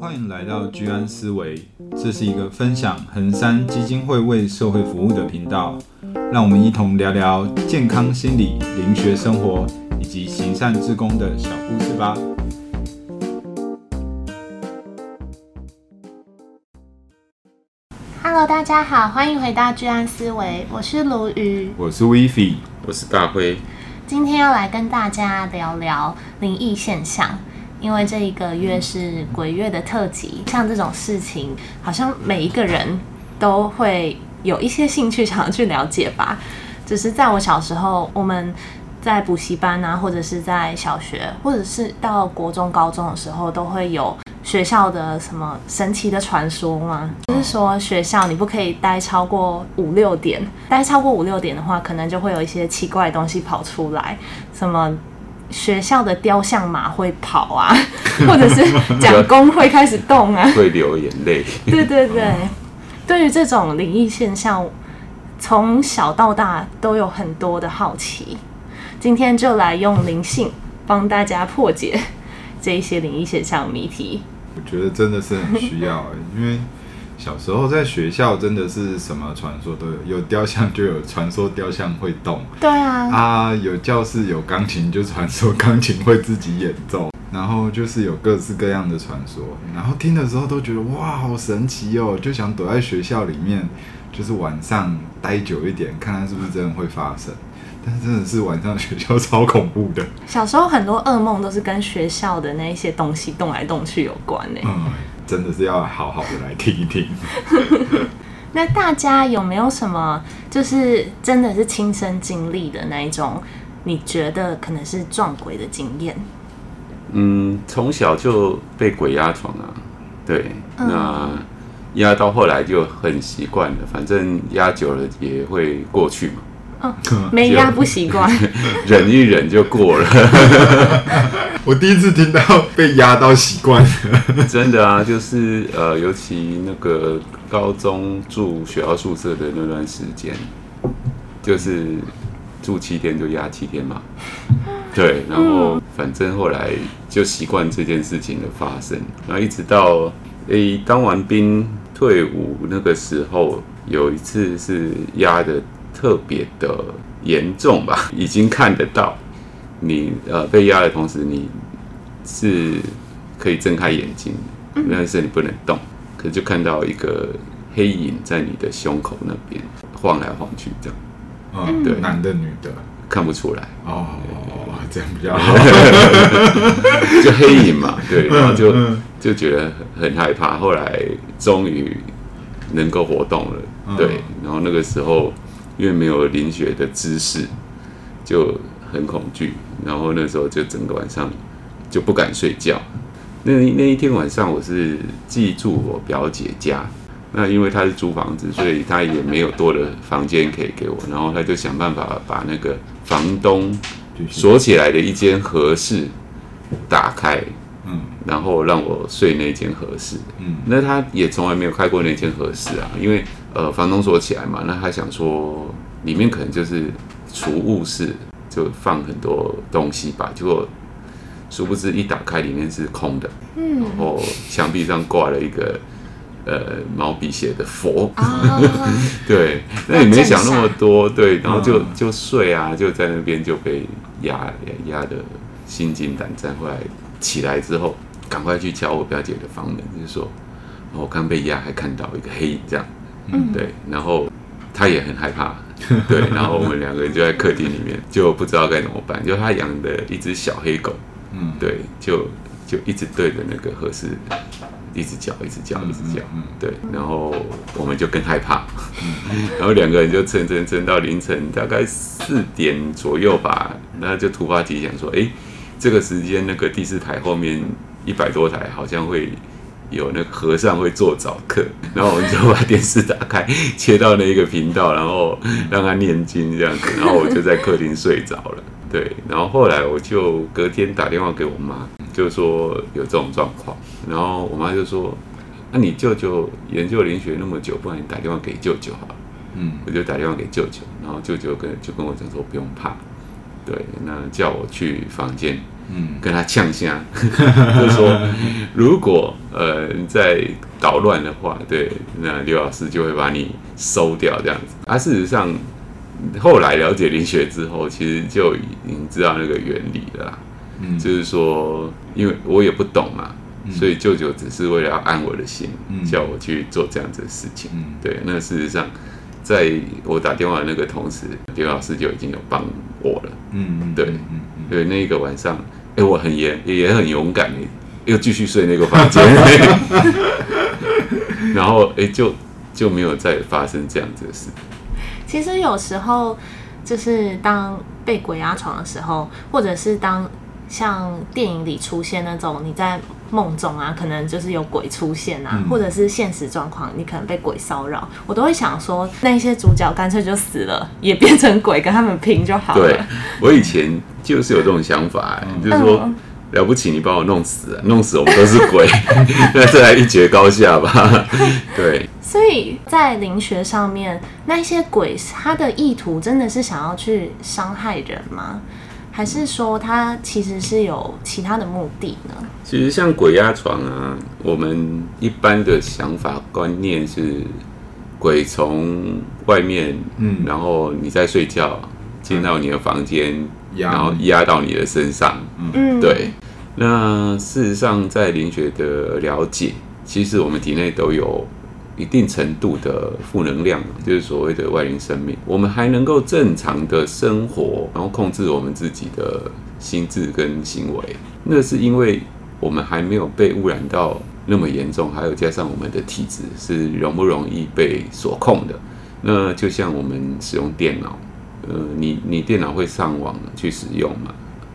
欢迎来到居安思维，这是一个分享恒山基金会为社会服务的频道，让我们一同聊聊健康心理、灵学生活以及行善志工的小故事吧。Hello，大家好，欢迎回到居安思维，我是卢鱼，我是 Vivi，我是大辉，今天要来跟大家聊聊灵异现象。因为这一个月是鬼月的特辑，像这种事情，好像每一个人都会有一些兴趣想要去了解吧。只是在我小时候，我们在补习班啊，或者是在小学，或者是到国中、高中的时候，都会有学校的什么神奇的传说吗？就是说学校你不可以待超过五六点，待超过五六点的话，可能就会有一些奇怪的东西跑出来，什么。学校的雕像马会跑啊，或者是 讲公会开始动啊，会流眼泪。对对对，对于这种灵异现象，从小到大都有很多的好奇。今天就来用灵性帮大家破解这一些灵异现象谜题。我觉得真的是很需要，因为。小时候在学校真的是什么传说都有，有雕像就有传说雕像会动，对啊，啊有教室有钢琴就传说钢琴会自己演奏，然后就是有各式各样的传说，然后听的时候都觉得哇好神奇哦，就想躲在学校里面，就是晚上待久一点，看看是不是真的会发生，但真的是晚上学校超恐怖的。小时候很多噩梦都是跟学校的那一些东西动来动去有关呢。嗯真的是要好好的来听一听。那大家有没有什么就是真的是亲身经历的那一种？你觉得可能是撞鬼的经验？嗯，从小就被鬼压床啊。对，嗯、那压到后来就很习惯了，反正压久了也会过去嘛。哦，没压不习惯，忍一忍就过了。我第一次听到被压到习惯，真的啊，就是呃，尤其那个高中住学校宿舍的那段时间，就是住七天就压七天嘛。对，然后反正后来就习惯这件事情的发生，然后一直到诶当完兵退伍那个时候，有一次是压的。特别的严重吧，已经看得到你呃被压的同时，你是可以睁开眼睛，但是你不能动，可是就看到一个黑影在你的胸口那边晃来晃去，这样。嗯，对，男的女的看不出来。哦，这样比较好。就黑影嘛，对，然后就就觉得很害怕，后来终于能够活动了，对，然后那个时候。因为没有灵学的知识，就很恐惧，然后那时候就整个晚上就不敢睡觉。那那一天晚上，我是寄住我表姐家，那因为她是租房子，所以她也没有多的房间可以给我，然后她就想办法把那个房东锁起来的一间合室打开，嗯，然后让我睡那间合室，嗯，那她也从来没有开过那间合室啊，因为。呃，房东锁起来嘛，那她想说里面可能就是储物室，就放很多东西吧。结果殊不知一打开，里面是空的，嗯，然后墙壁上挂了一个呃毛笔写的佛，哦、对，那也没想那么多，对，然后就就睡啊，就在那边就被压压的心惊胆战。后来起来之后，赶快去敲我表姐的房门，就是说我刚被压，还看到一个黑影这样。嗯，对，然后他也很害怕，对，然后我们两个人就在客厅里面，就不知道该怎么办。就他养的一只小黑狗，嗯，对，就就一直对着那个合适一直叫，一直叫，一直叫，嗯，对，然后我们就更害怕，嗯，然后两个人就撑撑撑到凌晨大概四点左右吧，那就突发奇想说，哎，这个时间那个第四台后面一百多台好像会。有那个和尚会做早课，然后我们就把电视打开，切到那一个频道，然后让他念经这样子，然后我就在客厅睡着了。对，然后后来我就隔天打电话给我妈，就说有这种状况，然后我妈就说：“那、啊、你舅舅研究灵学那么久，不然你打电话给舅舅好了。”嗯，我就打电话给舅舅，然后舅舅跟就跟我讲说不用怕，对，那叫我去房间嗯，跟他呛下，就是说，如果呃在捣乱的话，对，那刘老师就会把你收掉这样子。啊，事实上，后来了解林学之后，其实就已经知道那个原理了啦。嗯，就是说，因为我也不懂嘛，嗯、所以舅舅只是为了要安我的心，嗯、叫我去做这样子的事情。嗯，对，那事实上。在我打电话的那个同时，刘老师就已经有帮我了。嗯，对，嗯，对，那一个晚上，哎，我很严，也很勇敢，又继续睡那个房间，然后哎，就就没有再发生这样子的事。其实有时候，就是当被鬼压床的时候，或者是当。像电影里出现那种你在梦中啊，可能就是有鬼出现啊，嗯、或者是现实状况，你可能被鬼骚扰，我都会想说，那些主角干脆就死了，也变成鬼跟他们拼就好了。对，我以前就是有这种想法，嗯、就是说、嗯、了不起，你把我弄死，弄死我们都是鬼，那这还一决高下吧？对。所以在灵学上面，那些鬼他的意图真的是想要去伤害人吗？还是说它其实是有其他的目的呢？其实像鬼压床啊，我们一般的想法观念是，鬼从外面，嗯，然后你在睡觉，进到你的房间，嗯、然后压到你的身上，嗯，对。那事实上，在灵学的了解，其实我们体内都有。一定程度的负能量，就是所谓的外灵生命，我们还能够正常的生活，然后控制我们自己的心智跟行为，那是因为我们还没有被污染到那么严重，还有加上我们的体质是容不容易被所控的。那就像我们使用电脑，呃，你你电脑会上网去使用吗？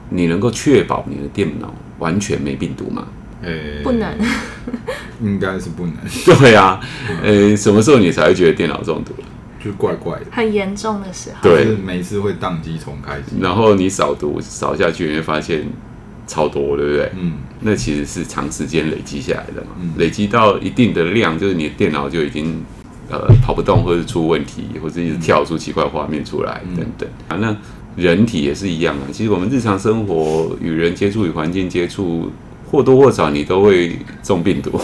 你能够确保你的电脑完全没病毒吗？欸、不能，应该是不能。对啊，呃、欸，什么时候你才会觉得电脑中毒了？就怪怪的，很严重的时候。对，每次会宕机重开机。然后你扫毒扫下去，你会发现超多，对不对？嗯，那其实是长时间累积下来的嘛。嗯、累积到一定的量，就是你的电脑就已经呃跑不动，或者出问题，或者一直跳出奇怪画面出来、嗯、等等。啊，那人体也是一样啊。其实我们日常生活与人接触、与环境接触。或多或少你都会中病毒，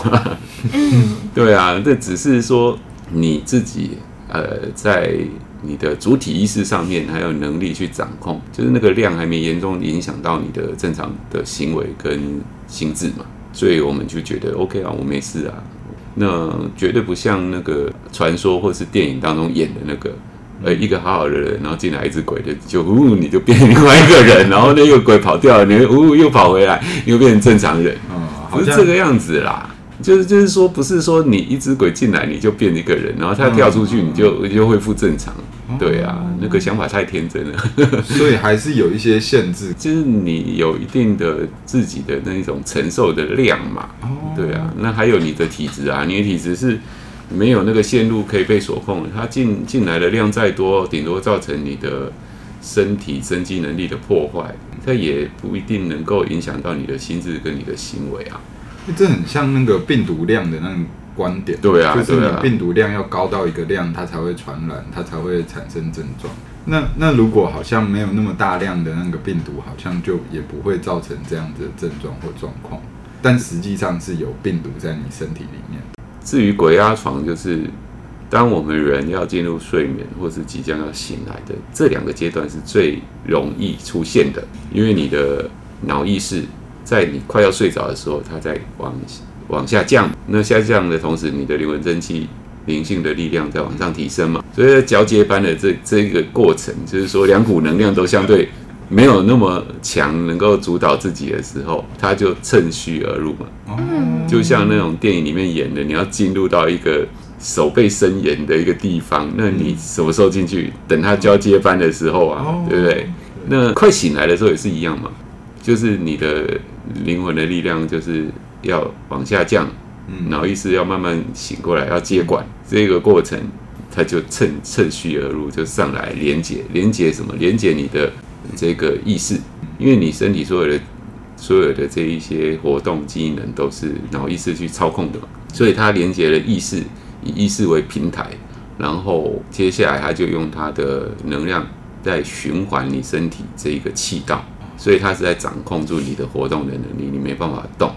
嗯，对啊，这只是说你自己呃，在你的主体意识上面还有能力去掌控，就是那个量还没严重影响到你的正常的行为跟心智嘛，所以我们就觉得 OK 啊，我没事啊，那绝对不像那个传说或是电影当中演的那个。呃，一个好好的人，然后进来一只鬼的，就呜，你就变另外一个人，然后那个鬼跑掉了，你呜又跑回来，又变成正常人，不是这个样子啦。就是就是说，不是说你一只鬼进来你就变一个人，然后他跳出去你就你就恢复正常。对啊，那个想法太天真了。所以还是有一些限制，就是你有一定的自己的那一种承受的量嘛。对啊，那还有你的体质啊，你的体质是。没有那个线路可以被锁控，它进进来的量再多，顶多造成你的身体生机能力的破坏，它也不一定能够影响到你的心智跟你的行为啊。这很像那个病毒量的那种观点，对啊，就是你病毒量要高到一个量，它才会传染，它才会产生症状。那那如果好像没有那么大量的那个病毒，好像就也不会造成这样的症状或状况，但实际上是有病毒在你身体里面。至于鬼压床，就是当我们人要进入睡眠，或是即将要醒来的这两个阶段是最容易出现的，因为你的脑意识在你快要睡着的时候，它在往往下降，那下降的同时，你的灵魂真气、灵性的力量在往上提升嘛，所以在交接般的这这一个过程，就是说两股能量都相对。没有那么强，能够主导自己的时候，他就趁虚而入嘛。嗯，就像那种电影里面演的，你要进入到一个守备森严的一个地方，那你什么时候进去？等他交接班的时候啊，对不对？那快醒来的时候也是一样嘛，就是你的灵魂的力量就是要往下降，脑意识要慢慢醒过来，要接管这个过程，他就趁趁虚而入，就上来连接，连接什么？连接你的。这个意识，因为你身体所有的所有的这一些活动机能都是脑意识去操控的嘛，所以它连接了意识，以意识为平台，然后接下来它就用它的能量在循环你身体这一个气道，所以它是在掌控住你的活动的能力，你没办法动。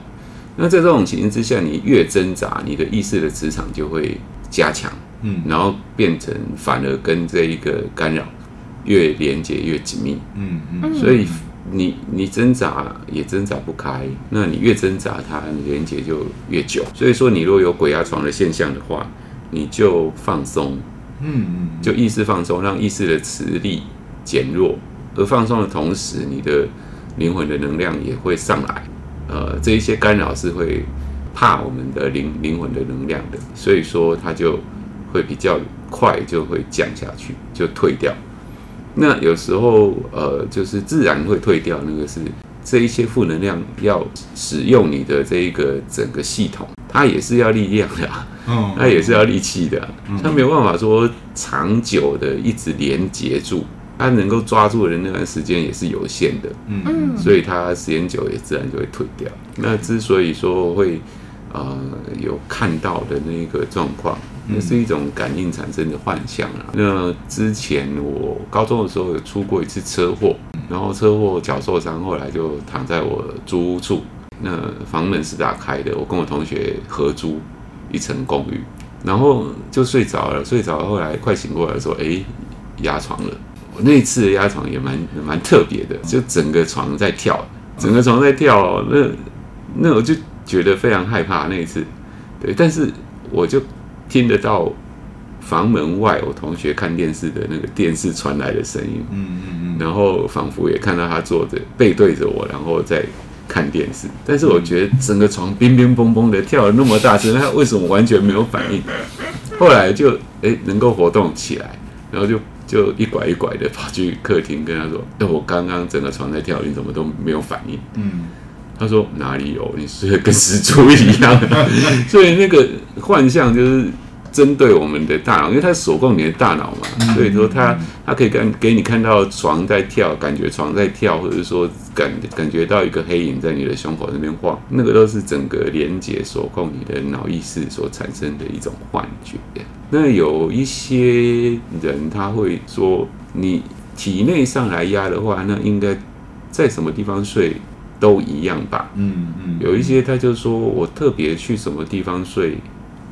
那在这种情形之下，你越挣扎，你的意识的磁场就会加强，嗯，然后变成反而跟这一个干扰越连接越紧密，嗯嗯，所以你你挣扎也挣扎不开，那你越挣扎，它连接就越久。所以说，你如果有鬼压床的现象的话，你就放松，嗯嗯，就意识放松，让意识的磁力减弱，而放松的同时，你的灵魂的能量也会上来。呃，这一些干扰是会怕我们的灵灵魂的能量的，所以说它就会比较快就会降下去，就退掉。那有时候呃，就是自然会退掉，那个是这一些负能量要使用你的这一个整个系统，它也是要力量的，啊，它也是要力气的，啊，它没有办法说长久的一直连接住。它能够抓住的那段时间也是有限的，嗯，所以它时间久也自然就会退掉。那之所以说会呃有看到的那个状况，那是一种感应产生的幻象啊。那之前我高中的时候有出过一次车祸，然后车祸脚受伤，后来就躺在我租屋处，那房门是打开的，我跟我同学合租一层公寓，然后就睡着了，睡着后来快醒过来说，哎，压床了。那次压床也蛮蛮特别的，就整个床在跳，整个床在跳，那那我就觉得非常害怕那一次，对，但是我就听得到房门外我同学看电视的那个电视传来的声音，嗯嗯嗯，然后仿佛也看到他坐着背对着我，然后在看电视，但是我觉得整个床乒乒乓乓的跳了那么大声，他为什么完全没有反应？后来就哎能够活动起来，然后就。就一拐一拐的跑去客厅跟他说：“哎，我刚刚整个床在跳，你怎么都没有反应？”嗯，他说：“哪里有？你睡得跟死猪一样。”所以那个幻象就是针对我们的大脑，因为它锁控你的大脑嘛。所以说它它可以给给你看到床在跳，感觉床在跳，或者说感感觉到一个黑影在你的胸口那边晃，那个都是整个连接锁控你的脑意识所产生的一种幻觉。那有一些人他会说，你体内上来压的话，那应该在什么地方睡都一样吧？嗯嗯。有一些他就说我特别去什么地方睡，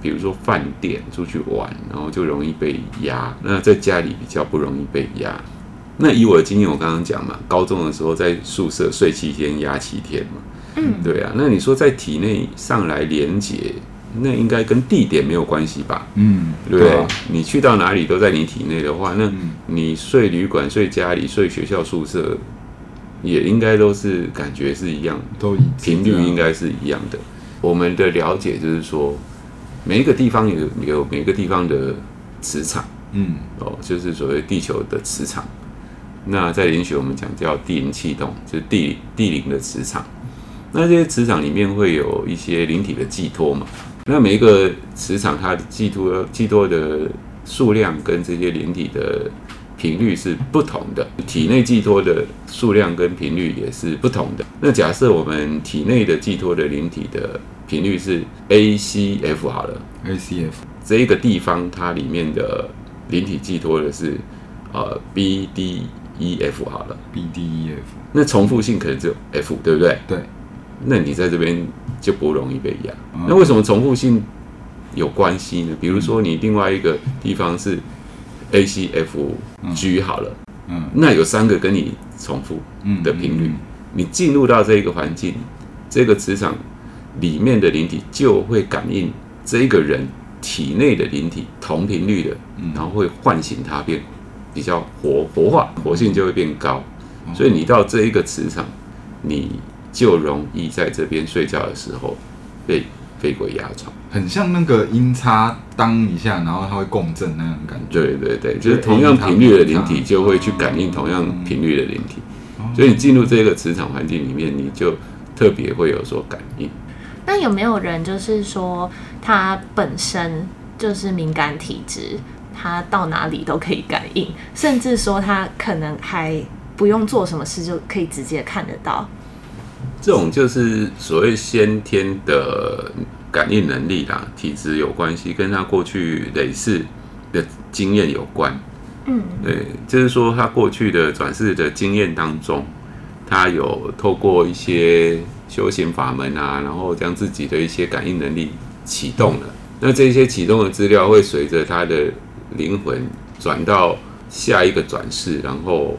比如说饭店出去玩，然后就容易被压。那在家里比较不容易被压。那以我的经验，我刚刚讲嘛，高中的时候在宿舍睡七天压七天嘛。嗯，对啊。那你说在体内上来连接？那应该跟地点没有关系吧？嗯，对不对？你去到哪里都在你体内的话，那你睡旅馆、睡家里、睡学校宿舍，也应该都是感觉是一样，都频率应该是一样的。我们的了解就是说，每一个地方有有每个地方的磁场，嗯，哦，就是所谓地球的磁场。那在灵学我们讲叫地灵气动，就是地地灵的磁场。那这些磁场里面会有一些灵体的寄托嘛？那每一个磁场，它的寄托寄托的数量跟这些灵体的频率是不同的，体内寄托的数量跟频率也是不同的。那假设我们体内的寄托的灵体的频率是 ACF 好了，ACF 这一个地方它里面的灵体寄托的是呃 BDEF 好了，BDEF，那重复性可能只有 F，对不对？对。那你在这边就不容易被压。那为什么重复性有关系呢？比如说你另外一个地方是 A C F G 好了，嗯，那有三个跟你重复的频率，你进入到这一个环境，这个磁场里面的灵体就会感应这个人体内的灵体同频率的，然后会唤醒它变比较活活化，活性就会变高。所以你到这一个磁场，你。就容易在这边睡觉的时候被被鬼压床，很像那个音叉当一下，然后它会共振那种感觉。对对对，就是同样频率的灵体就会去感应同样频率的灵体，所以你进入这个磁场环境里面，你就特别会有所感应。那有没有人就是说他本身就是敏感体质，他到哪里都可以感应，甚至说他可能还不用做什么事就可以直接看得到？这种就是所谓先天的感应能力啦，体质有关系，跟他过去累世的经验有关。嗯，对，就是说他过去的转世的经验当中，他有透过一些修行法门啊，然后将自己的一些感应能力启动了。那这些启动的资料会随着他的灵魂转到下一个转世，然后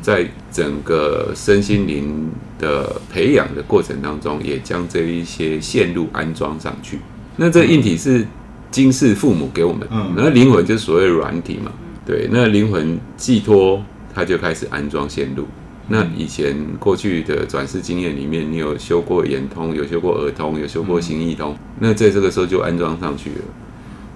在整个身心灵的培养的过程当中，也将这一些线路安装上去。那这硬体是今世父母给我们，那灵魂就是所谓软体嘛。对，那灵魂寄托，他就开始安装线路。那以前过去的转世经验里面，你有修过眼通，有修过耳通，有修过行义通，那在这个时候就安装上去了。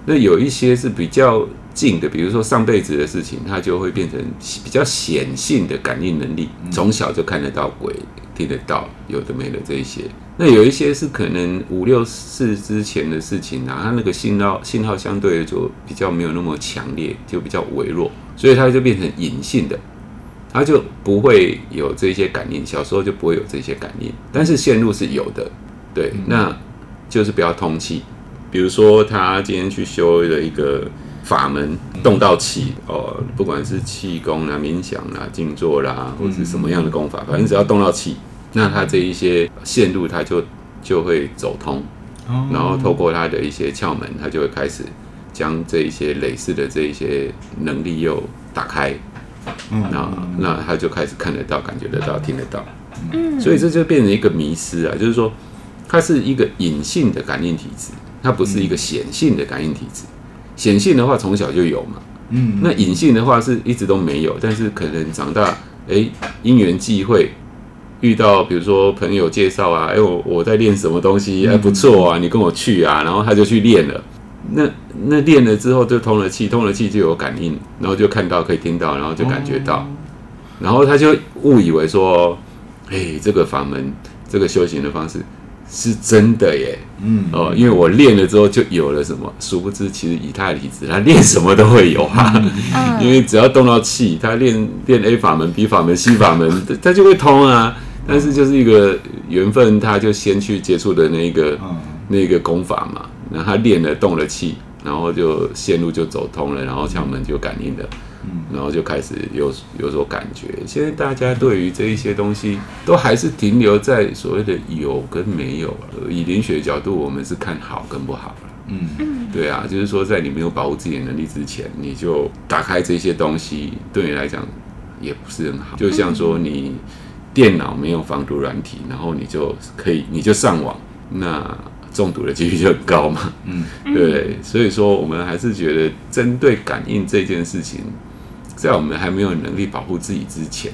那有一些是比较近的，比如说上辈子的事情，它就会变成比较显性的感应能力，从小就看得到鬼，听得到，有的没的这一些。那有一些是可能五六世之前的事情啊，它那个信号信号相对就比较没有那么强烈，就比较微弱，所以它就变成隐性的。它就不会有这些感应，小时候就不会有这些感应，但是线路是有的，对，那就是不要通气。比如说他今天去修了一个法门，动到气哦，不管是气功啦、冥想啦、静坐啦，或者是什么样的功法，反正只要动到气，那他这一些线路他就就会走通，然后透过他的一些窍门，他就会开始将这一些累世的这一些能力又打开。嗯，那那他就开始看得到、感觉得到、听得到，嗯，所以这就变成一个迷失啊，就是说，它是一个隐性的感应体质，它不是一个显性的感应体质。显性的话从小就有嘛，嗯，那隐性的话是一直都没有，但是可能长大，哎，因缘际会遇到，比如说朋友介绍啊，哎，我我在练什么东西，哎，不错啊，你跟我去啊，然后他就去练了。那那练了之后就通了气，通了气就有感应，然后就看到可以听到，然后就感觉到，然后他就误以为说，哎，这个法门，这个修行的方式是真的耶，嗯。哦，因为我练了之后就有了什么，殊不知其实以他的体质，他练什么都会有啊，因为只要动到气，他练练 A 法门、B 法门、C 法门，他就会通啊。但是就是一个缘分，他就先去接触的那个那个功法嘛。然后他练了动了气，然后就线路就走通了，然后窍门就感应了，然后就开始有有所感觉。现在大家对于这一些东西都还是停留在所谓的有跟没有。以灵学的角度，我们是看好跟不好了。嗯，对啊，就是说在你没有保护自己的能力之前，你就打开这些东西，对你来讲也不是很好。就像说你电脑没有防毒软体，然后你就可以你就上网那。中毒的几率就很高嘛，嗯，对，所以说我们还是觉得，针对感应这件事情，在我们还没有能力保护自己之前，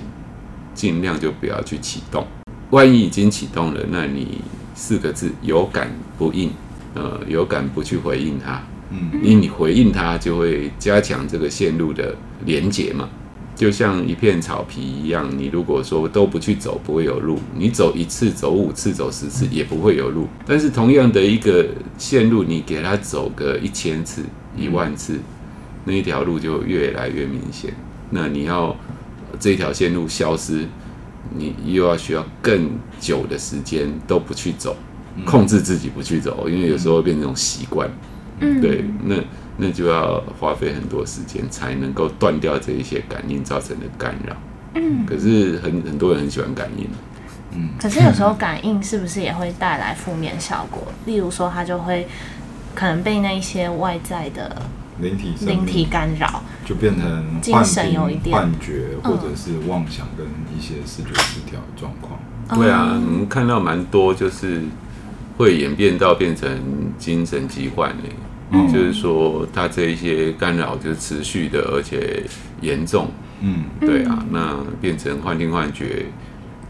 尽量就不要去启动。万一已经启动了，那你四个字有感不应，呃，有感不去回应它，嗯，因为你回应它就会加强这个线路的连接嘛。就像一片草皮一样，你如果说都不去走，不会有路；你走一次、走五次、走十次，也不会有路。但是同样的一个线路，你给它走个一千次、一万次，那一条路就越来越明显。那你要这条线路消失，你又要需要更久的时间都不去走，控制自己不去走，因为有时候变成一种习惯。嗯，对，那。那就要花费很多时间才能够断掉这一些感应造成的干扰。嗯，可是很很多人很喜欢感应。嗯，可是有时候感应是不是也会带来负面效果？例如说，他就会可能被那一些外在的灵体灵体干扰，就变成精神有一点幻觉，或者是妄想跟一些视觉失调状况。嗯。对啊，我们看到蛮多，就是会演变到变成精神疾患的。嗯，就是说，他这一些干扰就是持续的，而且严重。嗯，对啊，那变成幻听幻觉，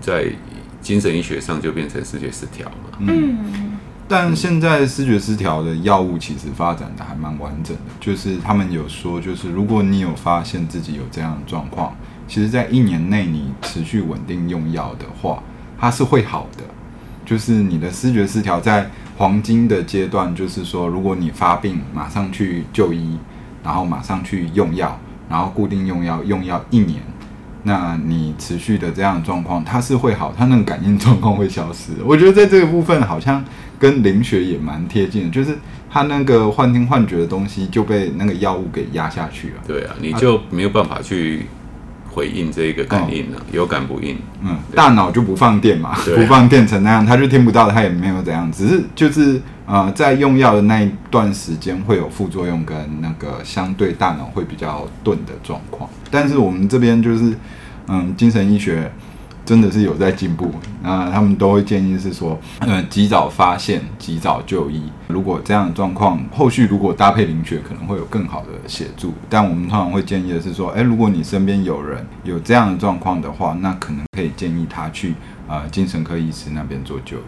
在精神医学上就变成视觉失调嘛。嗯，但现在视觉失调的药物其实发展的还蛮完整的，就是他们有说，就是如果你有发现自己有这样的状况，其实在一年内你持续稳定用药的话，它是会好的。就是你的视觉失调在黄金的阶段，就是说，如果你发病，马上去就医，然后马上去用药，然后固定用药，用药一年，那你持续的这样的状况，它是会好，它那个感应状况会消失。我觉得在这个部分好像跟灵学也蛮贴近的，就是他那个幻听幻觉的东西就被那个药物给压下去了。对啊，你就没有办法去。回应这个感应了，哦、有感不应。嗯，大脑就不放电嘛，不放电成那样，他就听不到，他也没有怎样，只是就是呃，在用药的那一段时间会有副作用，跟那个相对大脑会比较钝的状况。但是我们这边就是嗯，精神医学。真的是有在进步，那他们都会建议是说，呃，及早发现，及早就医。如果这样的状况，后续如果搭配灵学，可能会有更好的协助。但我们通常会建议的是说，诶，如果你身边有人有这样的状况的话，那可能可以建议他去呃精神科医师那边做就医。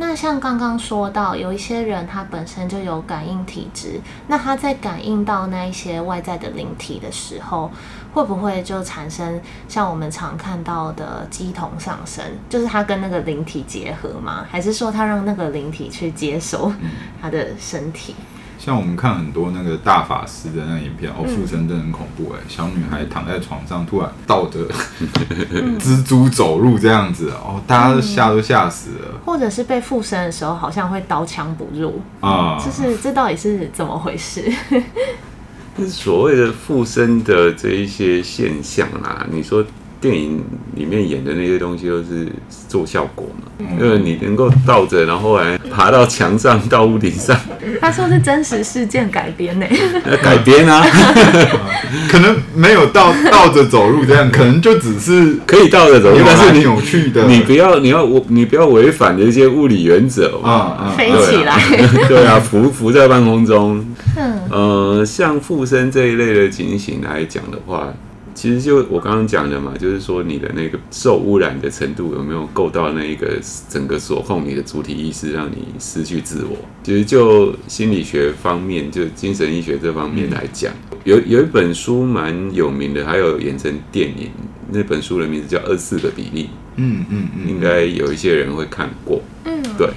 那像刚刚说到，有一些人他本身就有感应体质，那他在感应到那一些外在的灵体的时候，会不会就产生像我们常看到的鸡同上身？就是他跟那个灵体结合吗？还是说他让那个灵体去接收他的身体？像我们看很多那个大法师的那影片，哦，附身真的很恐怖哎！小女孩躺在床上，突然倒着 蜘蛛走路这样子，哦，大家都吓都吓死了。或者是被附身的时候，好像会刀枪不入啊，就是这到底是怎么回事？所谓的附身的这一些现象啦，你说。电影里面演的那些东西都是做效果嘛？因为你能够倒着，然后来爬到墙上、到屋顶上。他说是真实事件改编呢？改编啊，可能没有倒倒着走路这样，可能就只是可以倒着走路，但是扭曲的。你不要，你要我，你不要违反的一些物理原则啊！飞起来，对啊，浮浮在半空中。嗯，呃，像附身这一类的情形来讲的话。其实就我刚刚讲的嘛，就是说你的那个受污染的程度有没有够到那一个整个锁控你的主体意识，让你失去自我。其实就心理学方面，就精神医学这方面来讲，有有一本书蛮有名的，还有演成电影。那本书的名字叫《二四的比例》。嗯嗯嗯，应该有一些人会看过。嗯，对，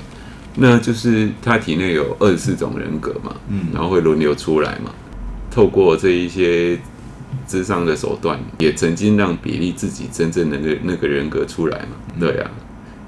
那就是他体内有二十四种人格嘛，嗯，然后会轮流出来嘛，透过这一些。咨商的手段也曾经让比利自己真正的那个那个人格出来嘛？对啊，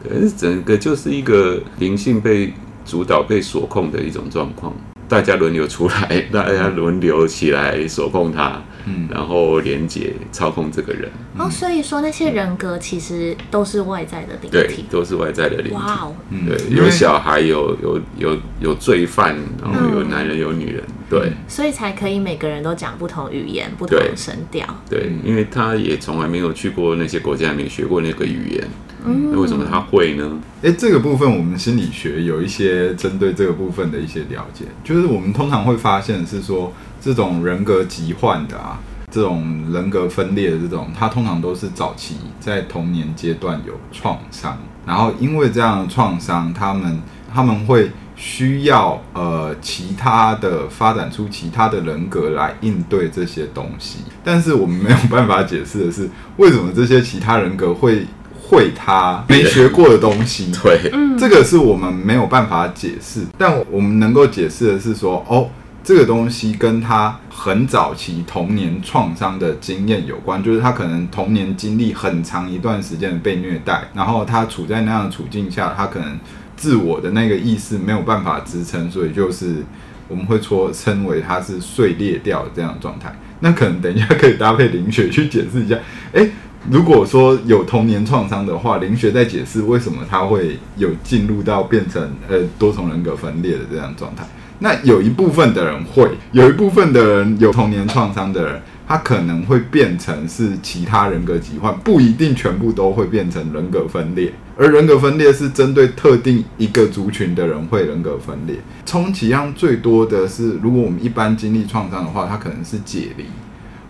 可是整个就是一个灵性被主导、被锁控的一种状况。大家轮流出来，大家轮流起来锁控他，嗯，然后连接操控这个人。哦，所以说那些人格其实都是外在的灵体，对，都是外在的灵体。哇哦，对，有小孩，有有有有罪犯，然后有男人，有女人，对，所以才可以每个人都讲不同语言、不同声调。对，因为他也从来没有去过那些国家，没学过那个语言。那为什么他会呢？诶、欸，这个部分我们心理学有一些针对这个部分的一些了解，就是我们通常会发现是说，这种人格疾患的啊，这种人格分裂的这种，它通常都是早期在童年阶段有创伤，然后因为这样的创伤，他们他们会需要呃其他的发展出其他的人格来应对这些东西，但是我们没有办法解释的是，为什么这些其他人格会。会他没学过的东西，对，这个是我们没有办法解释。但我们能够解释的是说，哦，这个东西跟他很早期童年创伤的经验有关，就是他可能童年经历很长一段时间的被虐待，然后他处在那样的处境下，他可能自我的那个意识没有办法支撑，所以就是我们会说称为他是碎裂掉的这样的状态。那可能等一下可以搭配灵雪去解释一下，诶。如果说有童年创伤的话，灵学在解释为什么他会有进入到变成呃多重人格分裂的这样状态。那有一部分的人会，有一部分的人有童年创伤的人，他可能会变成是其他人格疾患，不一定全部都会变成人格分裂。而人格分裂是针对特定一个族群的人会人格分裂。充其量最多的是，如果我们一般经历创伤的话，他可能是解离，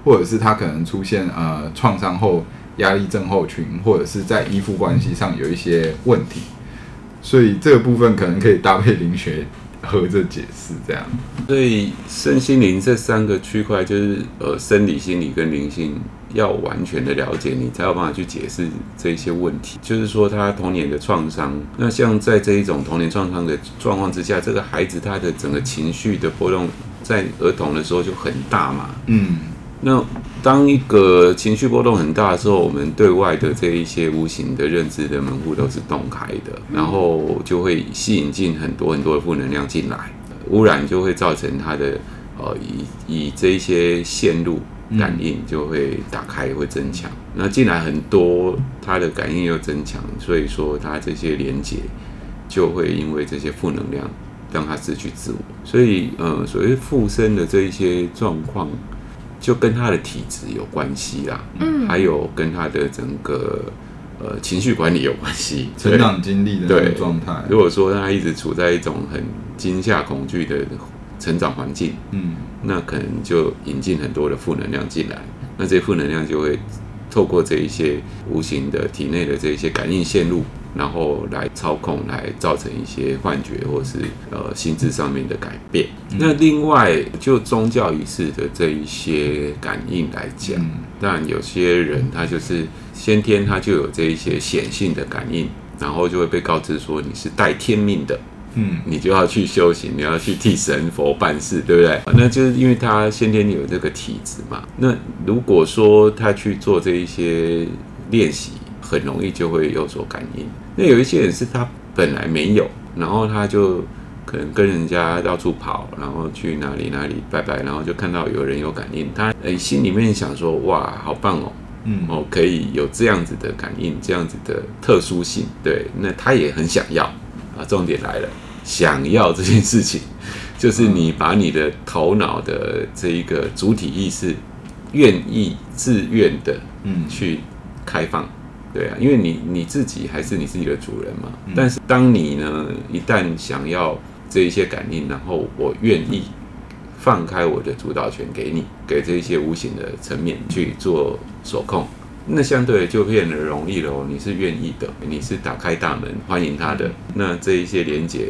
或者是他可能出现呃创伤后。压力症候群，或者是在依附关系上有一些问题，所以这个部分可能可以搭配灵学合着解释，这样。所以身心灵这三个区块，就是呃生理、心理跟灵性，要完全的了解，你才有办法去解释这些问题。就是说，他童年的创伤，那像在这一种童年创伤的状况之下，这个孩子他的整个情绪的波动，在儿童的时候就很大嘛。嗯。那当一个情绪波动很大的时候，我们对外的这一些无形的认知的门户都是洞开的，然后就会吸引进很多很多的负能量进来，污染就会造成它的呃以以这一些线路感应就会打开，会增强。那进来很多，它的感应又增强，所以说它这些连接就会因为这些负能量让它失去自我。所以，呃，所谓附身的这一些状况，就跟他的体质有关系啦。嗯，还有跟他的整个呃情绪管理有关系，成长经历的那个状态。如果说他一直处在一种很惊吓、恐惧的成长环境，嗯，那可能就引进很多的负能量进来，那这些负能量就会透过这一些无形的体内的这一些感应线路，然后来操控，来造成一些幻觉或是呃心智上面的改变。嗯、那另外就宗教仪式的这一些感应来讲，嗯、当然有些人他就是先天他就有这一些显性的感应，然后就会被告知说你是带天命的。嗯，你就要去修行，你要去替神佛办事，对不对？那就是因为他先天有这个体质嘛。那如果说他去做这一些练习，很容易就会有所感应。那有一些人是他本来没有，然后他就可能跟人家到处跑，然后去哪里哪里拜拜，然后就看到有人有感应，他诶心里面想说哇，好棒哦，嗯哦，可以有这样子的感应，这样子的特殊性，对，那他也很想要啊。重点来了。想要这件事情，就是你把你的头脑的这一个主体意识，愿意自愿的，嗯，去开放，对啊，因为你你自己还是你自己的主人嘛。但是当你呢，一旦想要这一些感应，然后我愿意放开我的主导权给你，给这一些无形的层面去做所控，那相对就变得容易了。你是愿意的，你是打开大门欢迎他的，那这一些连接。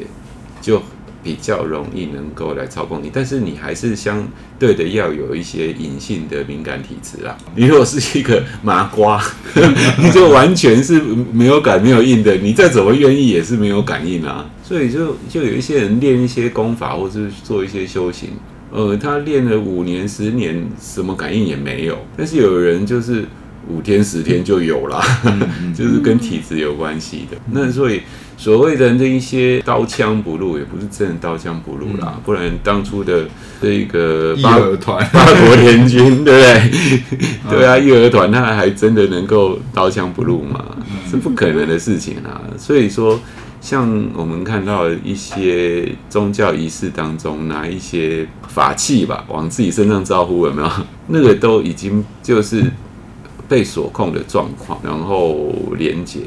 就比较容易能够来操控你，但是你还是相对的要有一些隐性的敏感体质啦。你如果是一个麻瓜，你就完全是没有感没有应的，你再怎么愿意也是没有感应啊。所以就就有一些人练一些功法，或是做一些修行，呃，他练了五年、十年，什么感应也没有。但是有人就是五天、十天就有了，就是跟体质有关系的。那所以。所谓的这一些刀枪不入，也不是真的刀枪不入啦，嗯、不然当初的这个义和团、八国联军，对不对？对啊，义和团他还真的能够刀枪不入吗？嗯、是不可能的事情啊。所以说，像我们看到一些宗教仪式当中拿一些法器吧，往自己身上招呼，有没有？那个都已经就是被所控的状况，然后连接。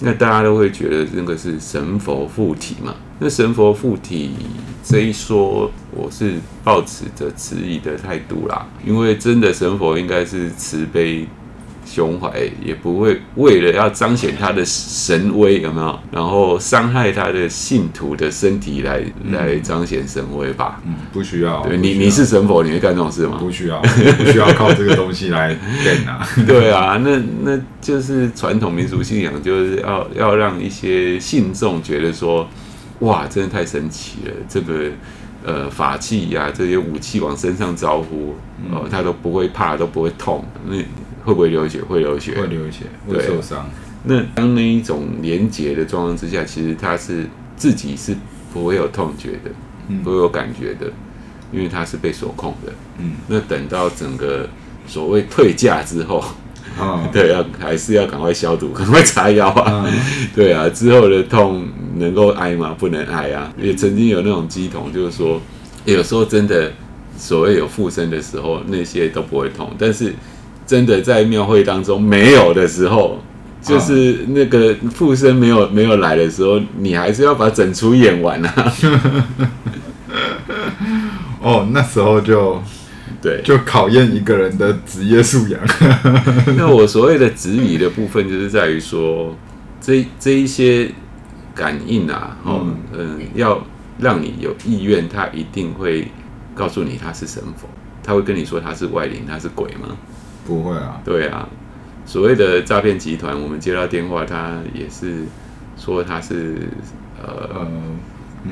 那大家都会觉得那个是神佛附体嘛？那神佛附体这一说，我是抱持着质疑的态度啦，因为真的神佛应该是慈悲。胸怀也不会为了要彰显他的神威，有没有？然后伤害他的信徒的身体来、嗯、来彰显神威吧？嗯，不需要。对，要你你是神佛，你会干这种事吗？不需要，不需要靠这个东西来 练啊。对啊，那那就是传统民族信仰，就是要要让一些信众觉得说，哇，真的太神奇了！这个呃法器呀、啊，这些武器往身上招呼，哦、呃，他都不会怕，都不会痛。那会不会流血？会流血，会流血，会受伤。那当那一种连结的状况之下，其实他是自己是不会有痛觉的，嗯、不会有感觉的，因为他是被所控的。嗯，那等到整个所谓退价之后，哦、对，要还是要赶快消毒，赶快擦药啊。嗯、对啊，之后的痛能够挨吗？不能挨啊。也曾经有那种乩童，就是说，有时候真的所谓有附身的时候，那些都不会痛，但是。真的在庙会当中没有的时候，就是那个附身没有没有来的时候，你还是要把整出演完啊。哦，那时候就对，就考验一个人的职业素养。那我所谓的质疑的部分，就是在于说，这这一些感应啊，哦，嗯，要让你有意愿，他一定会告诉你他是神佛，他会跟你说他是外灵，他是鬼吗？不会啊，对啊，所谓的诈骗集团，我们接到电话，他也是说他是呃，呃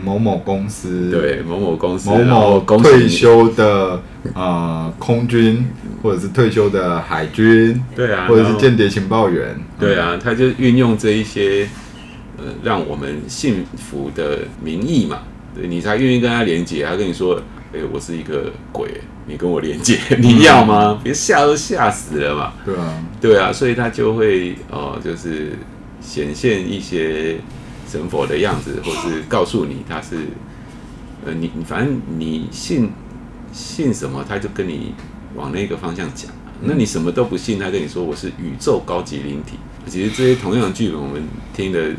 某某公司，对某某公司，某某退休的呃空军，或者是退休的海军，对啊，或者是间谍情报员，对啊，他就运用这一些呃让我们信服的名义嘛，对你才愿意跟他连接，他跟你说。哎、欸，我是一个鬼，你跟我连接，你要吗？别吓都吓死了嘛。对啊，对啊，所以他就会哦、呃，就是显现一些神佛的样子，或是告诉你他是，呃，你你反正你信信什么，他就跟你往那个方向讲。那你什么都不信，他跟你说我是宇宙高级灵体。其实这些同样的剧本，我们听的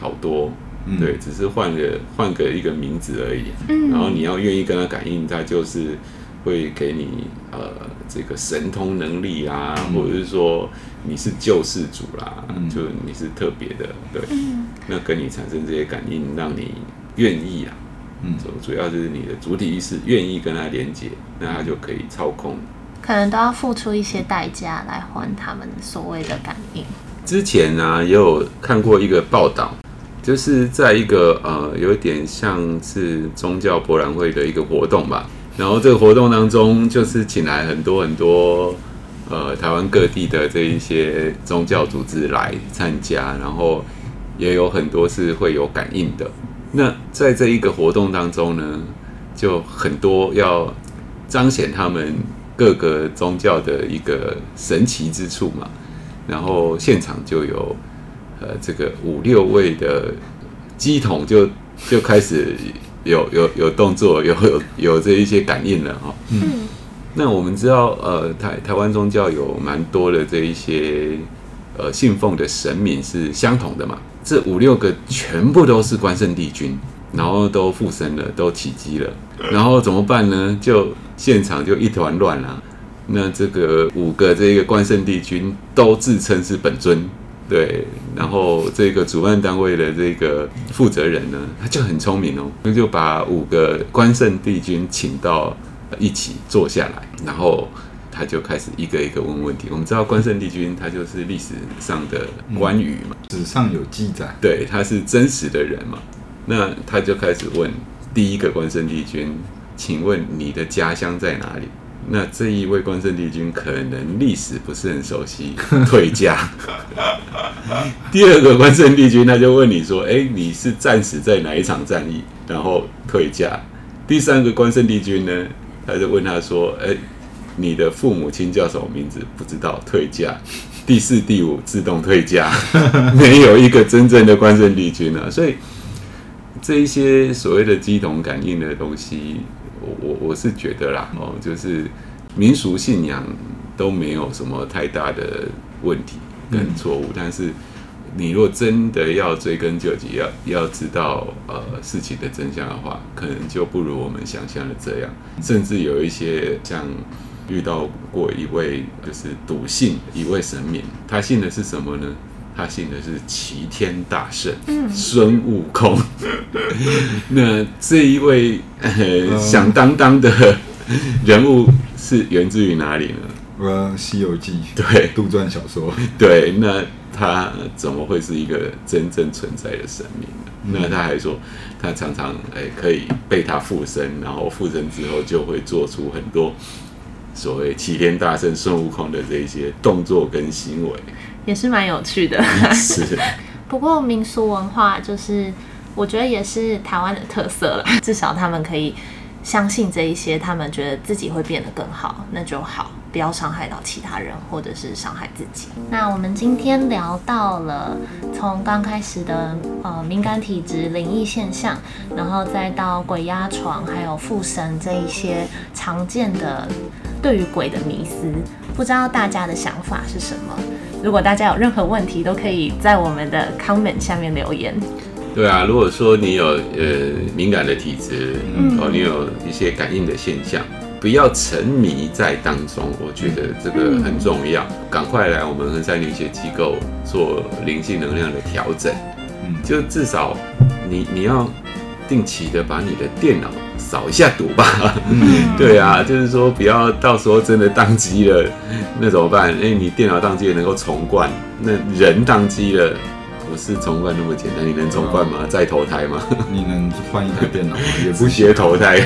好多，嗯、对，只是换个换个一个名字而已。嗯、然后你要愿意跟他感应，他就是会给你呃这个神通能力啊，嗯、或者是说你是救世主啦，嗯、就你是特别的，对。嗯、那跟你产生这些感应，让你愿意啊。嗯，主主要就是你的主体意识愿意跟他连接，那他就可以操控。可能都要付出一些代价来换他们所谓的感应。之前呢、啊，也有看过一个报道，就是在一个呃，有点像是宗教博览会的一个活动吧。然后这个活动当中，就是请来很多很多呃台湾各地的这一些宗教组织来参加，然后也有很多是会有感应的。那在这一个活动当中呢，就很多要彰显他们。各个宗教的一个神奇之处嘛，然后现场就有呃这个五六位的乩童就就开始有有有动作，有有有这一些感应了哈。嗯，那我们知道呃台台湾宗教有蛮多的这一些呃信奉的神明是相同的嘛，这五六个全部都是关圣帝君，然后都附身了，都起乩了，然后怎么办呢？就现场就一团乱了。那这个五个这个关圣帝君都自称是本尊，对。然后这个主办单位的这个负责人呢，他就很聪明哦，那就把五个关圣帝君请到一起坐下来，然后他就开始一个一个问问题。我们知道关圣帝君他就是历史上的关羽嘛，史上有记载，对，他是真实的人嘛。那他就开始问第一个关圣帝君，请问你的家乡在哪里？那这一位关圣帝君可能历史不是很熟悉，退驾。第二个关圣帝君他就问你说：“哎，你是战死在哪一场战役？”然后退驾。第三个关圣帝君呢，他就问他说：“哎，你的父母亲叫什么名字？”不知道，退驾。第四、第五自动退驾，没有一个真正的关圣帝君啊，所以。这一些所谓的机童感应的东西，我我我是觉得啦，哦，就是民俗信仰都没有什么太大的问题跟错误，嗯、但是你若真的要追根究底，要要知道呃事情的真相的话，可能就不如我们想象的这样，甚至有一些像遇到过一位就是笃信一位神明，他信的是什么呢？他信的是齐天大圣孙悟空，那这一位呃响当当的人物是源自于哪里呢？呃，《西游记》对，杜撰小说。对，那他怎么会是一个真正存在的神明呢？嗯、那他还说，他常常哎可以被他附身，然后附身之后就会做出很多所谓齐天大圣孙悟空的这一些动作跟行为。也是蛮有趣的，是。不过民俗文化就是，我觉得也是台湾的特色了。至少他们可以相信这一些，他们觉得自己会变得更好，那就好，不要伤害到其他人，或者是伤害自己。那我们今天聊到了从刚开始的呃敏感体质、灵异现象，然后再到鬼压床，还有附身这一些常见的对于鬼的迷思，不知道大家的想法是什么？如果大家有任何问题，都可以在我们的 comment 下面留言。对啊，如果说你有呃敏感的体质，嗯，哦，你有一些感应的现象，不要沉迷在当中，我觉得这个很重要。赶、嗯、快来我们衡山灵学机构做灵性能量的调整，嗯，就至少你你要定期的把你的电脑。扫一下毒吧，对啊，就是说不要到时候真的宕机了，那怎么办？哎，你电脑宕机了能够重灌，那人宕机了不是重灌那么简单，你能重灌吗？再投胎吗？你能换一台电脑吗？也不学投胎。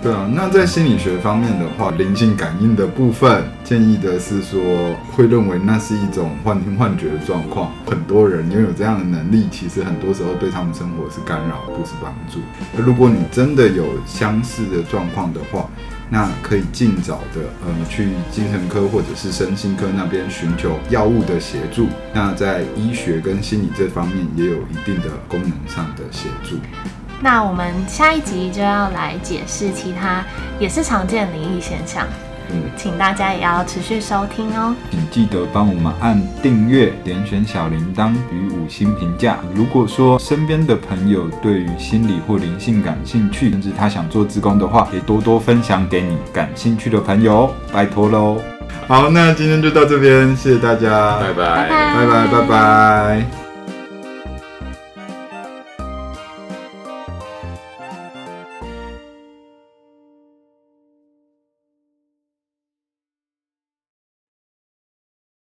对啊，那在心理学方面的话，灵性感应的部分，建议的是说，会认为那是一种幻听幻觉的状况。很多人拥有这样的能力，其实很多时候对他们生活是干扰，不是帮助。而如果你真的有相似的状况的话，那可以尽早的，呃，去精神科或者是身心科那边寻求药物的协助。那在医学跟心理这方面，也有一定的功能上的协助。那我们下一集就要来解释其他也是常见的灵异现象，嗯，请大家也要持续收听哦。请记得帮我们按订阅、点选小铃铛与五星评价。如果说身边的朋友对于心理或灵性感兴趣，甚至他想做志工的话，也多多分享给你感兴趣的朋友，拜托喽。好，那今天就到这边，谢谢大家，拜拜，拜拜，拜拜，拜拜。